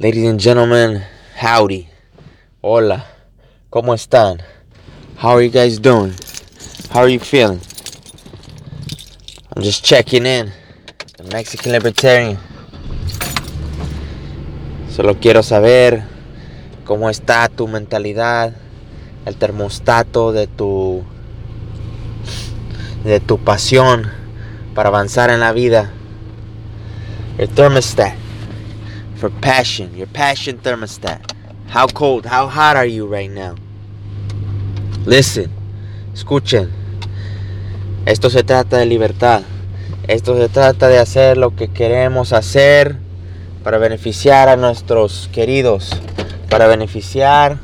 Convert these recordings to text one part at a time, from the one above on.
Ladies and gentlemen, howdy. Hola. ¿Cómo están? How are you guys doing? How are you feeling? I'm just checking in. The Mexican Libertarian. Solo quiero saber cómo está tu mentalidad, el termostato de tu de tu pasión para avanzar en la vida. Your thermostat for passion, your passion thermostat. How cold, how hot are you right now? Listen, escuchen. Esto se trata de libertad. Esto se trata de hacer lo que queremos hacer para beneficiar a nuestros queridos, para beneficiar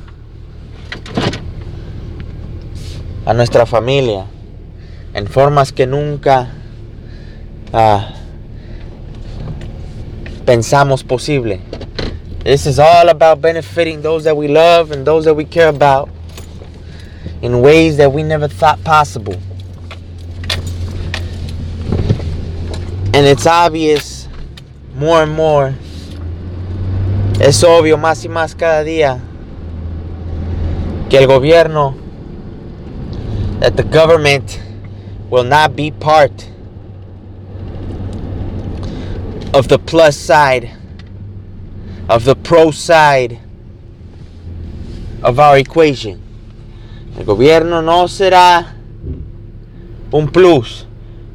a nuestra familia en formas que nunca uh, pensamos posible. This is all about benefiting those that we love and those that we care about in ways that we never thought possible. And it's obvious more and more. Es obvio más y más cada día que el gobierno, that the government will not be part of the plus side, of the pro side of our equation. El gobierno no será un plus,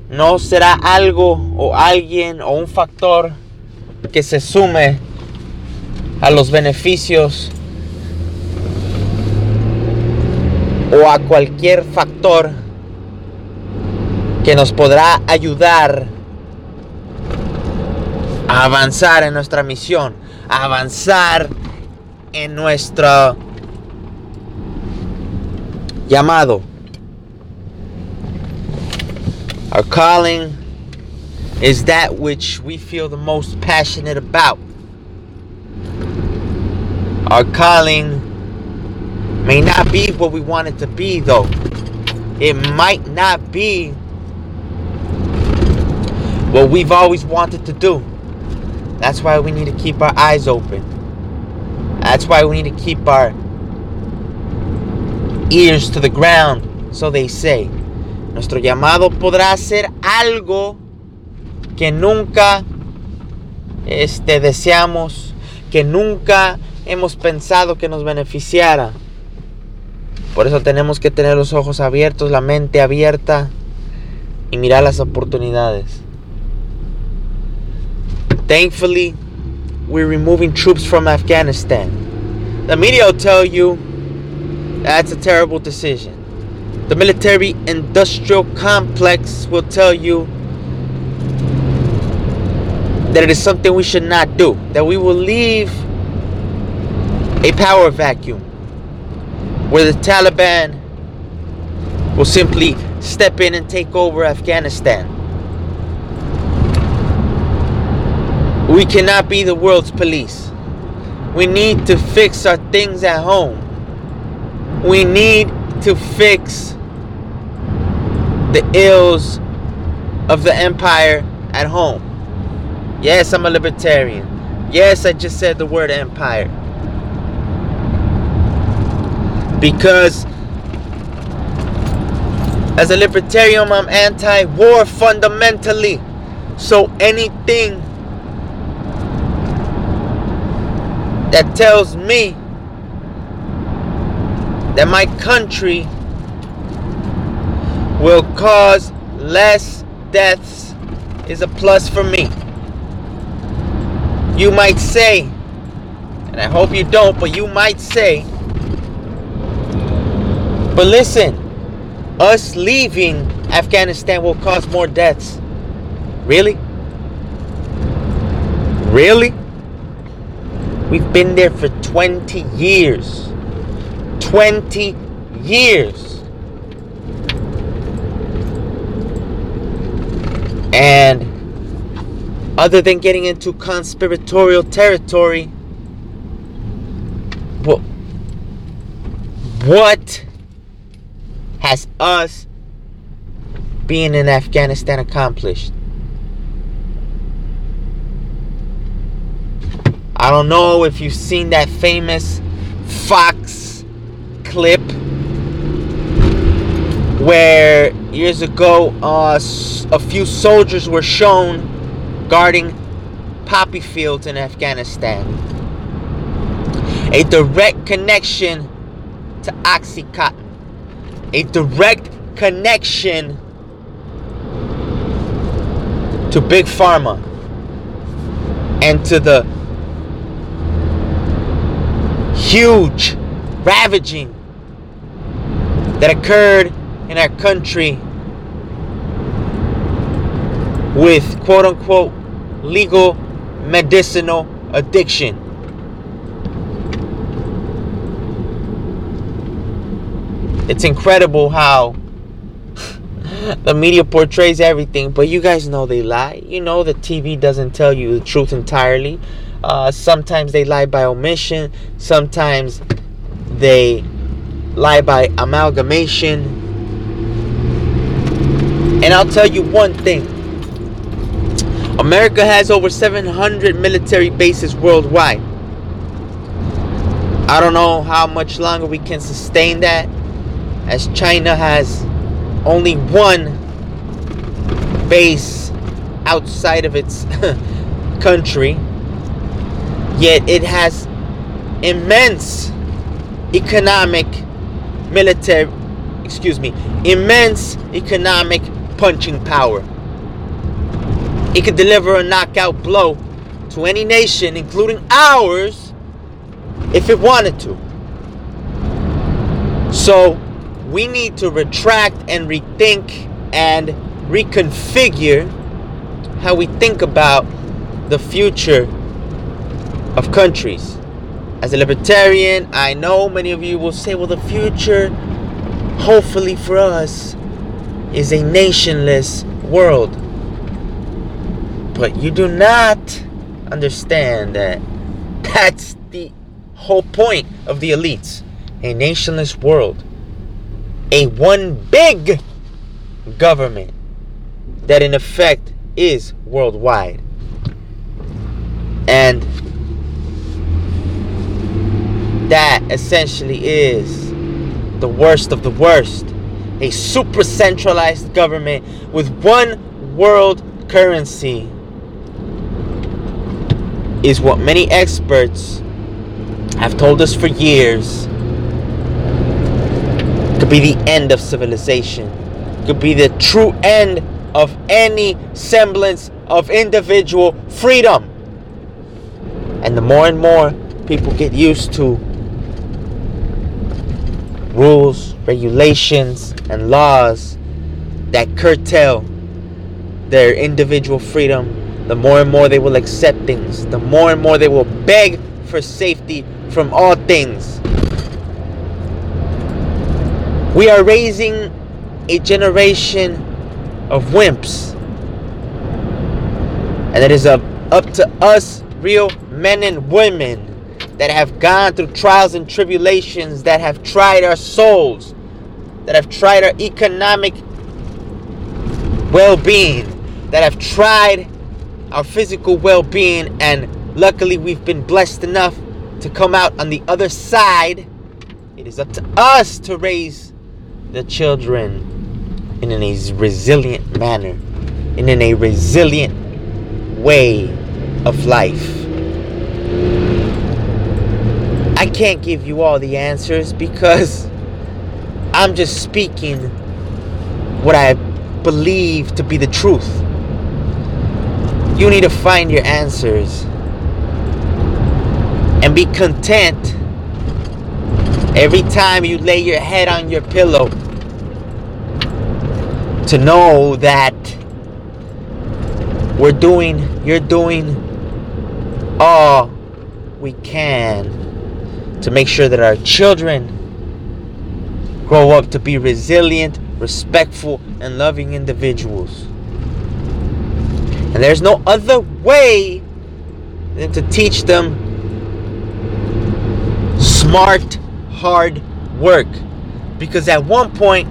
no será algo o alguien o un factor que se sume a los beneficios o a cualquier factor que nos podrá ayudar avanzar en nuestra misión, avanzar en nuestro llamado. Our calling is that which we feel the most passionate about. Our calling may not be what we want it to be, though. It might not be what we've always wanted to do. That's why we need to keep our eyes open. That's why we need to keep our ears to the ground, so they say. Nuestro llamado podrá ser algo que nunca este, deseamos, que nunca hemos pensado que nos beneficiara. Por eso tenemos que tener los ojos abiertos, la mente abierta y mirar las oportunidades. Thankfully, we're removing troops from Afghanistan. The media will tell you that's a terrible decision. The military industrial complex will tell you that it is something we should not do, that we will leave a power vacuum where the Taliban will simply step in and take over Afghanistan. We cannot be the world's police. We need to fix our things at home. We need to fix the ills of the empire at home. Yes, I'm a libertarian. Yes, I just said the word empire. Because as a libertarian, I'm anti war fundamentally. So anything that tells me that my country will cause less deaths is a plus for me. You might say, and I hope you don't, but you might say, but listen, us leaving Afghanistan will cause more deaths. Really? Really? We've been there for 20 years. 20 years. And other than getting into conspiratorial territory, what, what has us being in Afghanistan accomplished? I don't know if you've seen that famous Fox clip where years ago uh, a few soldiers were shown guarding poppy fields in Afghanistan. A direct connection to Oxycontin. A direct connection to Big Pharma and to the huge ravaging that occurred in our country with quote unquote legal medicinal addiction. It's incredible how the media portrays everything, but you guys know they lie. You know the TV doesn't tell you the truth entirely. Uh, sometimes they lie by omission, sometimes they lie by amalgamation. And I'll tell you one thing America has over 700 military bases worldwide. I don't know how much longer we can sustain that, as China has only one base outside of its country, yet it has immense economic, military, excuse me, immense economic punching power. It could deliver a knockout blow to any nation, including ours, if it wanted to. So, we need to retract and rethink and reconfigure how we think about the future of countries. As a libertarian, I know many of you will say, well, the future, hopefully for us, is a nationless world. But you do not understand that that's the whole point of the elites a nationless world a one big government that in effect is worldwide. And that essentially is the worst of the worst. A super centralized government with one world currency is what many experts have told us for years could be the end of civilization, could be the true end of any semblance of individual freedom. And the more and more people get used to rules, regulations, and laws that curtail their individual freedom, the more and more they will accept things, the more and more they will beg for safety from all things. We are raising a generation of wimps. And it is up, up to us, real men and women, that have gone through trials and tribulations, that have tried our souls, that have tried our economic well being, that have tried our physical well being, and luckily we've been blessed enough to come out on the other side. It is up to us to raise the children in a resilient manner, in a resilient way of life. I can't give you all the answers because I'm just speaking what I believe to be the truth. You need to find your answers and be content every time you lay your head on your pillow to know that we're doing, you're doing all we can to make sure that our children grow up to be resilient, respectful, and loving individuals. And there's no other way than to teach them smart, hard work. Because at one point,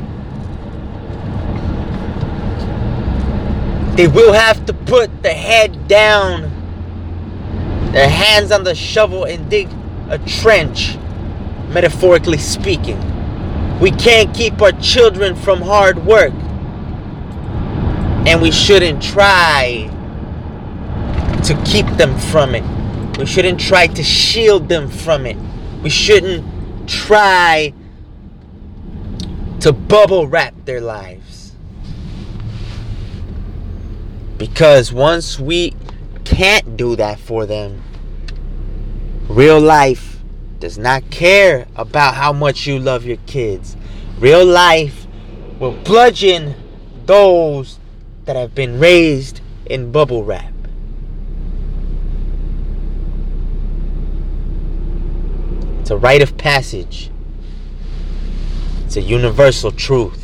they will have to put the head down their hands on the shovel and dig a trench, metaphorically speaking. We can't keep our children from hard work. And we shouldn't try to keep them from it. We shouldn't try to shield them from it. We shouldn't try to bubble wrap their lives. Because once we can't do that for them, real life does not care about how much you love your kids. Real life will bludgeon those that have been raised in bubble wrap. It's a rite of passage. It's a universal truth.